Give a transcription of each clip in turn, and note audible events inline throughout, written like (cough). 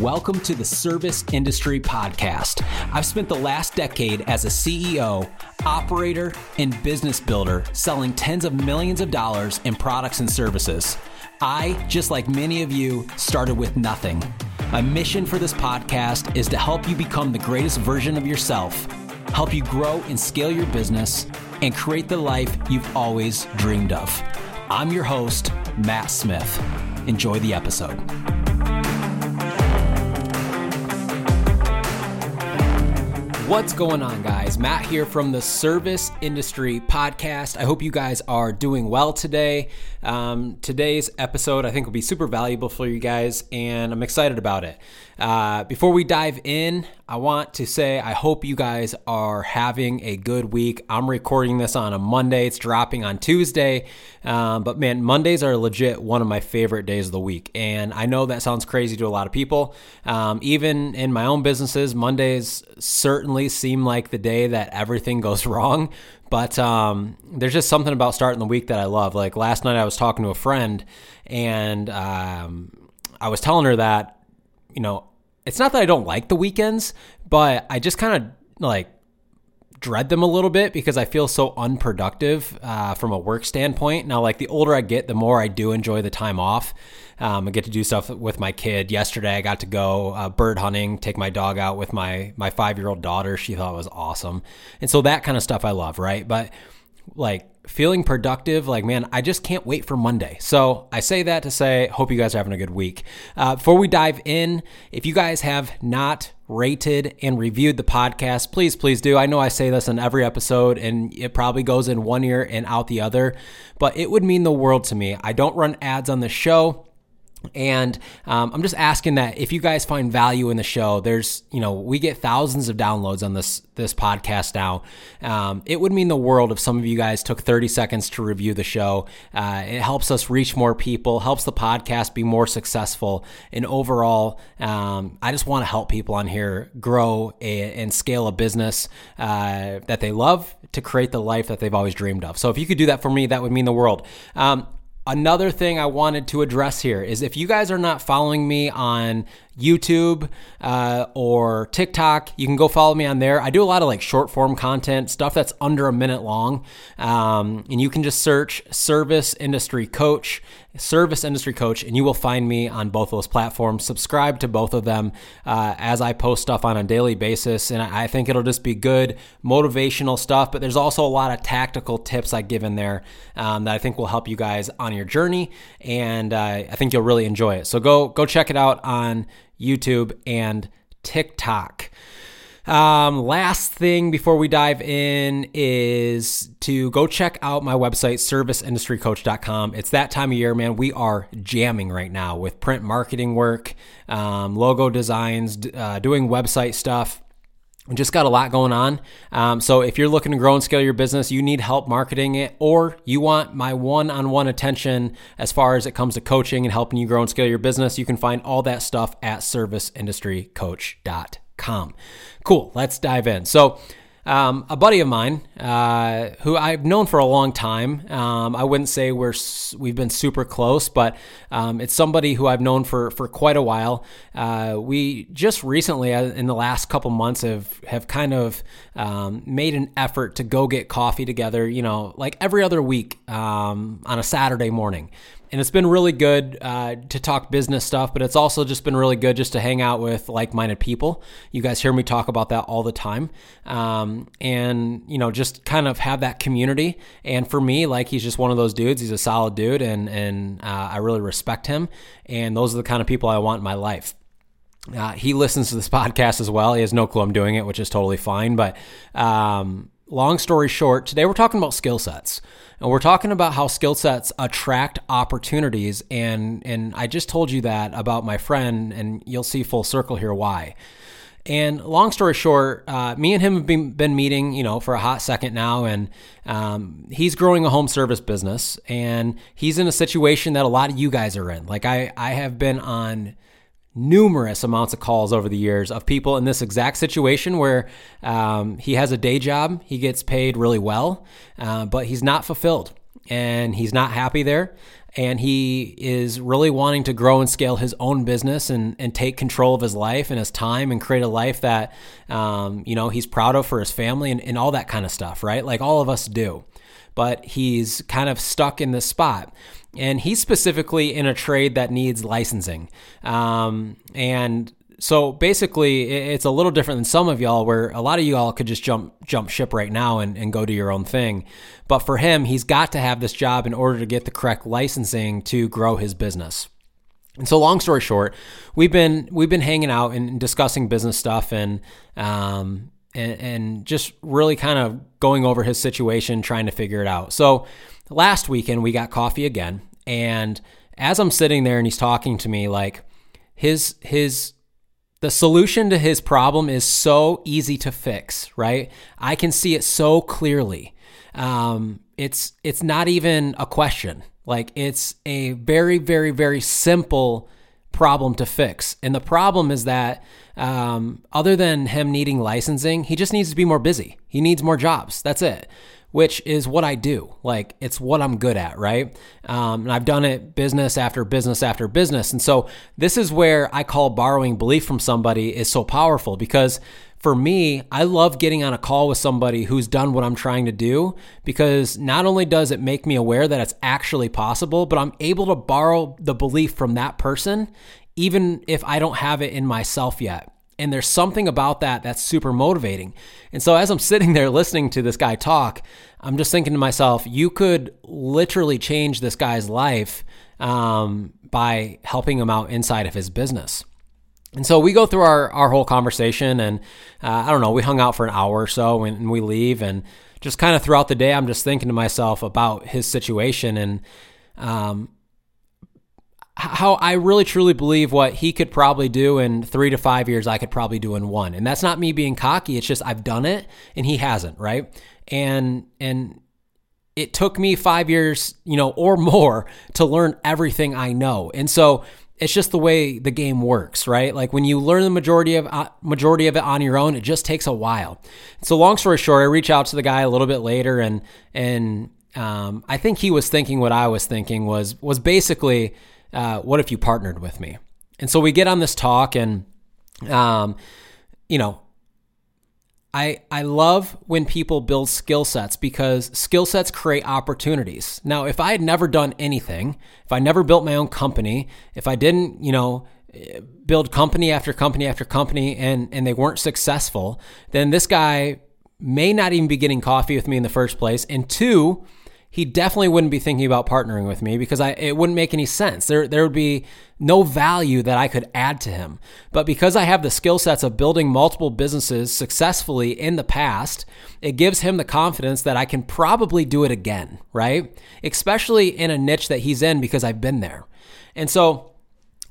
Welcome to the Service Industry Podcast. I've spent the last decade as a CEO, operator, and business builder selling tens of millions of dollars in products and services. I, just like many of you, started with nothing. My mission for this podcast is to help you become the greatest version of yourself, help you grow and scale your business, and create the life you've always dreamed of. I'm your host, Matt Smith. Enjoy the episode. What's going on, guys? Matt here from the Service Industry Podcast. I hope you guys are doing well today. Um, today's episode, I think, will be super valuable for you guys, and I'm excited about it. Uh, before we dive in, I want to say I hope you guys are having a good week. I'm recording this on a Monday, it's dropping on Tuesday. Um, but man, Mondays are legit one of my favorite days of the week. And I know that sounds crazy to a lot of people. Um, even in my own businesses, Mondays certainly seem like the day that everything (laughs) goes wrong. But um, there's just something about starting the week that I love. Like last night, I was talking to a friend, and um, I was telling her that, you know, it's not that I don't like the weekends, but I just kind of like dread them a little bit because I feel so unproductive uh, from a work standpoint. Now, like the older I get, the more I do enjoy the time off. Um, I get to do stuff with my kid. Yesterday, I got to go uh, bird hunting, take my dog out with my my five year old daughter. She thought it was awesome, and so that kind of stuff I love, right? But like feeling productive, like, man, I just can't wait for Monday. So I say that to say, hope you guys are having a good week. Uh, before we dive in, if you guys have not rated and reviewed the podcast, please, please do. I know I say this in every episode and it probably goes in one ear and out the other, but it would mean the world to me. I don't run ads on the show. And um, I'm just asking that if you guys find value in the show, there's you know we get thousands of downloads on this this podcast now. Um, it would mean the world if some of you guys took 30 seconds to review the show. Uh, it helps us reach more people, helps the podcast be more successful, and overall, um, I just want to help people on here grow a, and scale a business uh, that they love to create the life that they've always dreamed of. So if you could do that for me, that would mean the world. Another thing I wanted to address here is if you guys are not following me on YouTube uh, or TikTok, you can go follow me on there. I do a lot of like short form content, stuff that's under a minute long. Um, and you can just search Service Industry Coach service industry coach, and you will find me on both those platforms. Subscribe to both of them uh, as I post stuff on a daily basis, and I think it'll just be good motivational stuff. But there's also a lot of tactical tips I give in there um, that I think will help you guys on your journey, and uh, I think you'll really enjoy it. So go go check it out on YouTube and TikTok. Um, last thing before we dive in is to go check out my website, serviceindustrycoach.com. It's that time of year, man. We are jamming right now with print marketing work, um, logo designs, uh, doing website stuff. Just got a lot going on. Um, so if you're looking to grow and scale your business, you need help marketing it, or you want my one-on-one attention as far as it comes to coaching and helping you grow and scale your business, you can find all that stuff at serviceindustrycoach.com. Cool. Let's dive in. So, um, a buddy of mine uh, who I've known for a long time. Um, I wouldn't say we're we've been super close, but um, it's somebody who I've known for for quite a while. Uh, we just recently, uh, in the last couple months, have have kind of um, made an effort to go get coffee together. You know, like every other week um, on a Saturday morning and it's been really good uh, to talk business stuff, but it's also just been really good just to hang out with like-minded people. You guys hear me talk about that all the time, um, and you know, just kind of have that community. And for me, like he's just one of those dudes. He's a solid dude, and and uh, I really respect him. And those are the kind of people I want in my life. Uh, he listens to this (laughs) podcast as well. He has no clue I'm doing it, which is totally fine. But um, long story short, today we're talking about skill sets. And we're talking about how skill sets attract opportunities. And, and I just told you that about my friend, and you'll see full circle here why. And long story short, uh, me and him have been, been meeting, you know, for a hot second now, and um, he's growing a home service business, and he's in a situation that a lot of you guys are in. Like I, I have been on numerous amounts of calls over the years of people in this exact situation where um, he has a day job, he gets paid really well, uh, but he's not fulfilled. and he's not happy there. And he is really wanting to grow and scale his own business and, and take control of his life and his time and create a life that, um, you know, he's proud of for his family and, and all that kind of stuff, right? Like all of us do. But he's kind of stuck in this spot and he's specifically in a trade that needs licensing. Um, and so basically, it's a little different than some of y'all, where a lot of y'all could just jump jump ship right now and, and go do your own thing. But for him, he's got to have this job in order to get the correct licensing to grow his business. And so, long story short, we've been we've been hanging out and discussing business stuff and um, and, and just really kind of going over his situation, trying to figure it out. So last weekend we got coffee again, and as I'm sitting there and he's talking to me, like his his the solution to his problem is so easy to fix, right? I can see it so clearly. Um, it's it's not even a question. Like it's a very very very simple problem to fix. And the problem is that um, other than him needing licensing, he just needs to be more busy. He needs more jobs. That's it which is what I do. Like it's what I'm good at, right? Um, and I've done it business after business after business. And so this is where I call borrowing belief from somebody is so powerful because for me, I love getting on a call with somebody who's done what I'm trying to do because not only does it make me aware that it's actually possible, but I'm able to borrow the belief from that person, even if I don't have it in myself yet. And there's something about that that's super motivating. And so as I'm (laughs) sitting there listening to this guy talk, I'm just thinking to myself, you could literally change this guy's life um, by helping him out inside of his business. And so we go through our, our whole conversation, and uh, I don't know, we hung out for an hour or so and we leave. And just kind of throughout the day, I'm just thinking to myself about his situation. And um, how I really truly believe what he could probably do in three to five years, I could probably do in one. And that's not me being cocky. It's just I've done it and he hasn't, right? And and it took me five years, you know, or more to learn everything I know. And so it's just the way the game works, right? Like when you learn the majority of uh, majority of it on your own, it just takes a while. So long story short, I reach out to the guy a little bit later, and and um, I think he was thinking what I was thinking was was basically uh, what if you partnered with me? And so we get on this talk, and um, you know, I I love when people build skill sets because skill sets create opportunities. Now, if I had never done anything, if I never built my own company, if I didn't, you know, build company after company after company and and they weren't successful, then this guy may not even be getting coffee with me in the first place. And two, he definitely wouldn't be thinking about partnering with me because I it wouldn't make any sense. There there would be no value that I could add to him. But because I have the skill sets of building multiple businesses successfully in the past, it gives him the confidence that I can probably do it again, right? Especially in a niche that he's in because I've been there. And so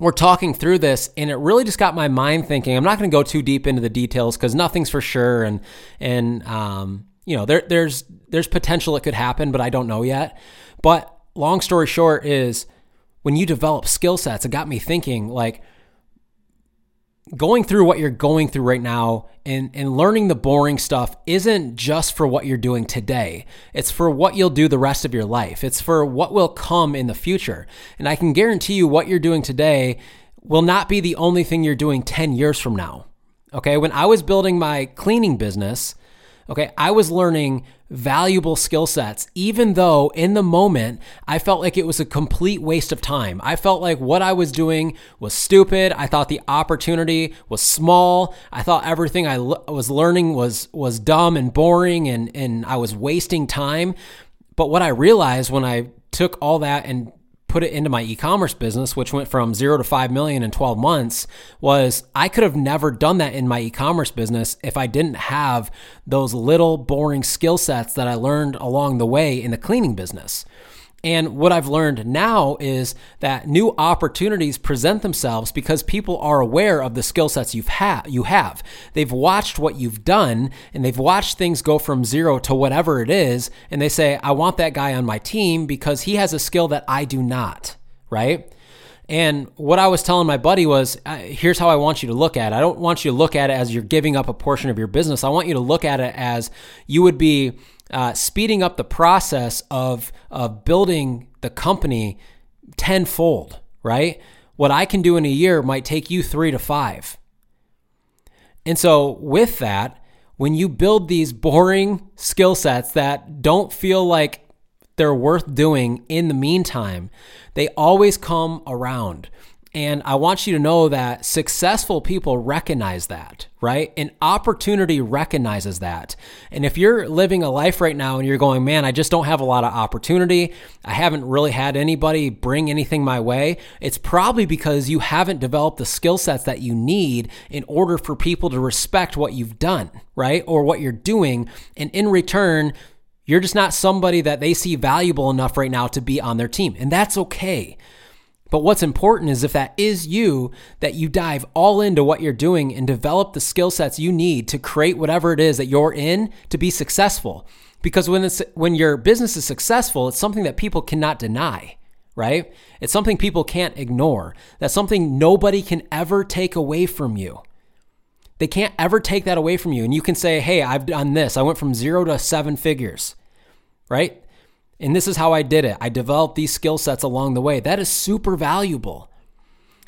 we're talking through this and it really just got my mind thinking. I'm not going to go too deep into the details cuz nothing's for sure and and um you know, there, there's there's potential it could happen, but I don't know yet. But long story short is when you develop skill sets, it got me thinking like going through what you're going through right now and, and learning the boring stuff isn't just for what you're doing today. It's for what you'll do the rest of your life. It's for what will come in the future. And I can guarantee you what you're doing today will not be the only thing you're doing 10 years from now. Okay. When I was building my cleaning business, Okay, I was learning valuable skill sets, even though in the moment I felt like it was a complete waste of time. I felt like what I was doing was stupid. I thought the opportunity was small. I thought everything I l- was learning was was dumb and boring, and and I was wasting time. But what I realized when I took all that and put it into my e-commerce business, which went from zero to five million in 12 months, was I could have never done that in my e-commerce business if I didn't have those little boring skill sets that I learned along the way in the cleaning business. And what I've learned now is that new opportunities present themselves because people are aware of the skill sets you've ha- you have. They've watched what you've done and they've watched things go from zero to whatever it is. And they say, I want that guy on my team because he has a skill that I do not, right? And what I was telling my buddy was, uh, here's how I want you to look at it. I don't want you to look at it as you're giving up a portion of your business. I want you to look at it as you would be uh, speeding up the process of, of building the company tenfold, right? What I can do in a year might take you three to five. And so, with that, when you build these boring skill sets that don't feel like they're worth doing in the meantime, they always come around. And I want you to know that successful people recognize that, right? And opportunity recognizes that. And if you're living a life right now and you're going, man, I just don't have a lot of opportunity, I haven't really had anybody bring anything my way, it's probably because you haven't developed the skill sets that you need in order for people to respect what you've done, right? Or what you're doing. And in return, you're just not somebody that they see valuable enough right now to be on their team. And that's okay. But what's important is if that is you, that you dive all into what you're doing and develop the skill sets you need to create whatever it is that you're in to be successful. Because when it's when your business is successful, it's something that people cannot deny, right? It's something people can't ignore. That's something nobody can ever take away from you. They can't ever take that away from you. And you can say, hey, I've done this. I went from zero to seven figures, right? And this is how I did it. I developed these skill sets along the way. That is super valuable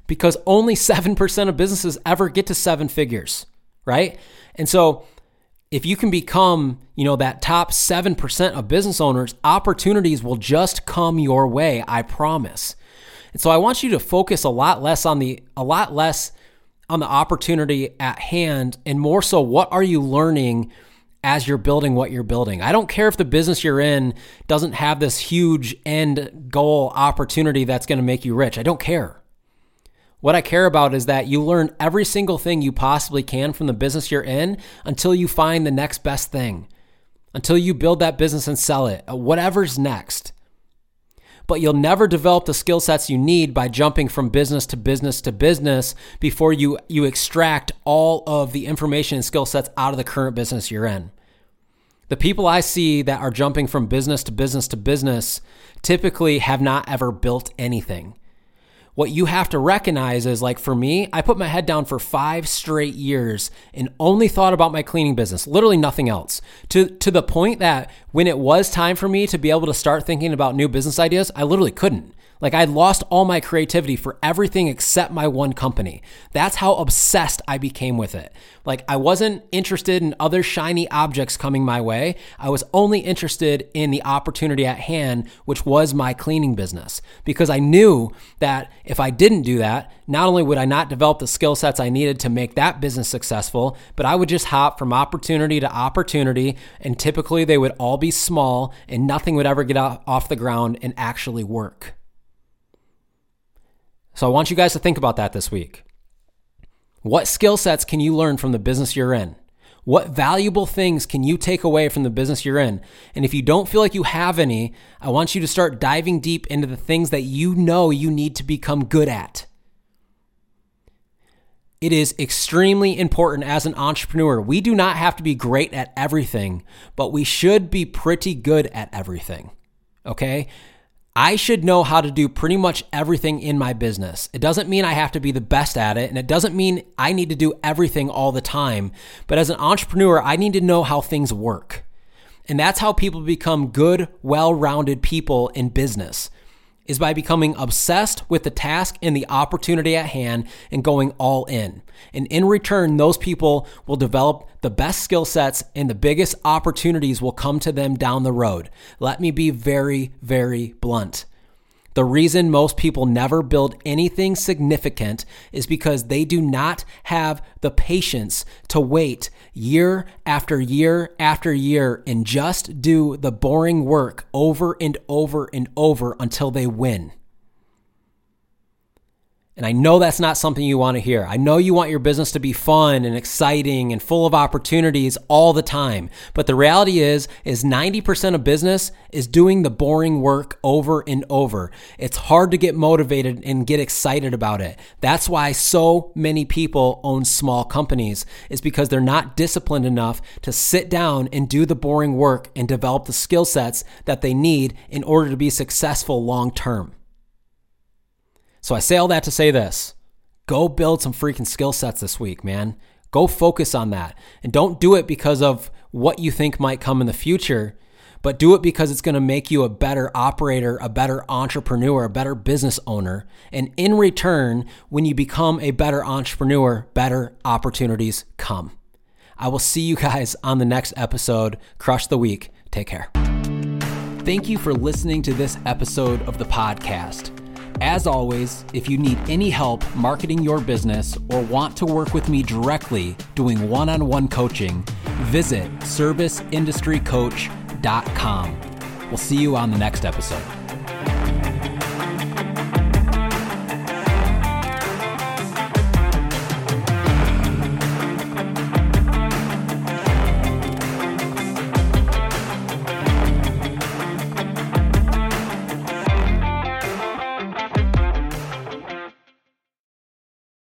because only 7% of businesses ever get to seven figures, right? And so if you can become, you know, that top 7% of business owners, opportunities will just come your way, I promise. And so I want you to focus a lot less on the a lot less on the opportunity at hand and more so what are you learning as you're building what you're building. I don't care if the business you're in doesn't have this huge end goal opportunity that's going to make you rich. I don't care. What I care about is that you learn every single thing you possibly can from the business you're in until you find the next best thing, until you build that business and sell it, uh, whatever's next. But you'll never develop the skill sets you need by jumping from business to business to business before you, you extract all of the information and skill sets out of the current business you're in. The people I see that are jumping from business to business to business typically have not ever built anything. What you have to recognize is like for me, I put my head down for five straight years and only thought about my cleaning business, literally nothing else. To, to the point that when it was time for me to be able to start thinking about new business ideas, I literally couldn't. Like I lost all my creativity for everything except my one company. That's how obsessed I became with it. Like I wasn't interested in other shiny objects coming my way. I was only interested in the opportunity at hand, which was my cleaning business. Because I knew that if I didn't do that, not only would I not develop the skill sets I needed to make that business successful, but I would just hop from opportunity to opportunity. And typically they would all be small and nothing would ever get off the ground and actually work. So I want you guys to think about that this week. What skill sets can you learn from the business you're in? What valuable things can you take away from the business you're in? And if you don't feel like you have any, I want you to start diving deep into the things that you know you need to become good at. It is extremely important as an entrepreneur. We do not have to be great at everything, but we should be pretty good at everything. Okay? I should know how to do pretty much everything in my business. It doesn't mean I have to be the best at it, and it doesn't mean I need to do everything all the time. But as an entrepreneur, I need to know how things work. And that's how people become good, well rounded people in business is by becoming obsessed with the task and the opportunity at hand and going all in. And in return, those people will develop the best skill sets and the biggest opportunities will come to them down the road. Let me be very, very blunt. The reason most people never build anything significant is because they do not have the patience to wait year after year after year and just do the boring work over and over and over until they win. And I know that's not something you want to hear. I know you want your business to be fun and exciting and full of opportunities all the time. But the reality is is 90% of business is doing the boring work over and over. It's hard to get motivated and get excited about it. That's why so many people own small companies is because they're not disciplined enough to sit down and do the boring work and develop the skill sets that they need in order to be successful long term. So I say all that to say this go build some freaking skill sets this week, man. Go focus on that. And don't do it because of what you think might come in the future. but do it because it's going to make you a better operator, a better entrepreneur, a better business owner. And in return, when you become a better entrepreneur, better opportunities come. I will see you guys on the next episode. Crush the week. Take care. Thank you for listening to this episode of the podcast. As always, if you need any help marketing your business or want to work with me directly doing one on one coaching, visit serviceindustrycoach.com. We'll see you on the next episode.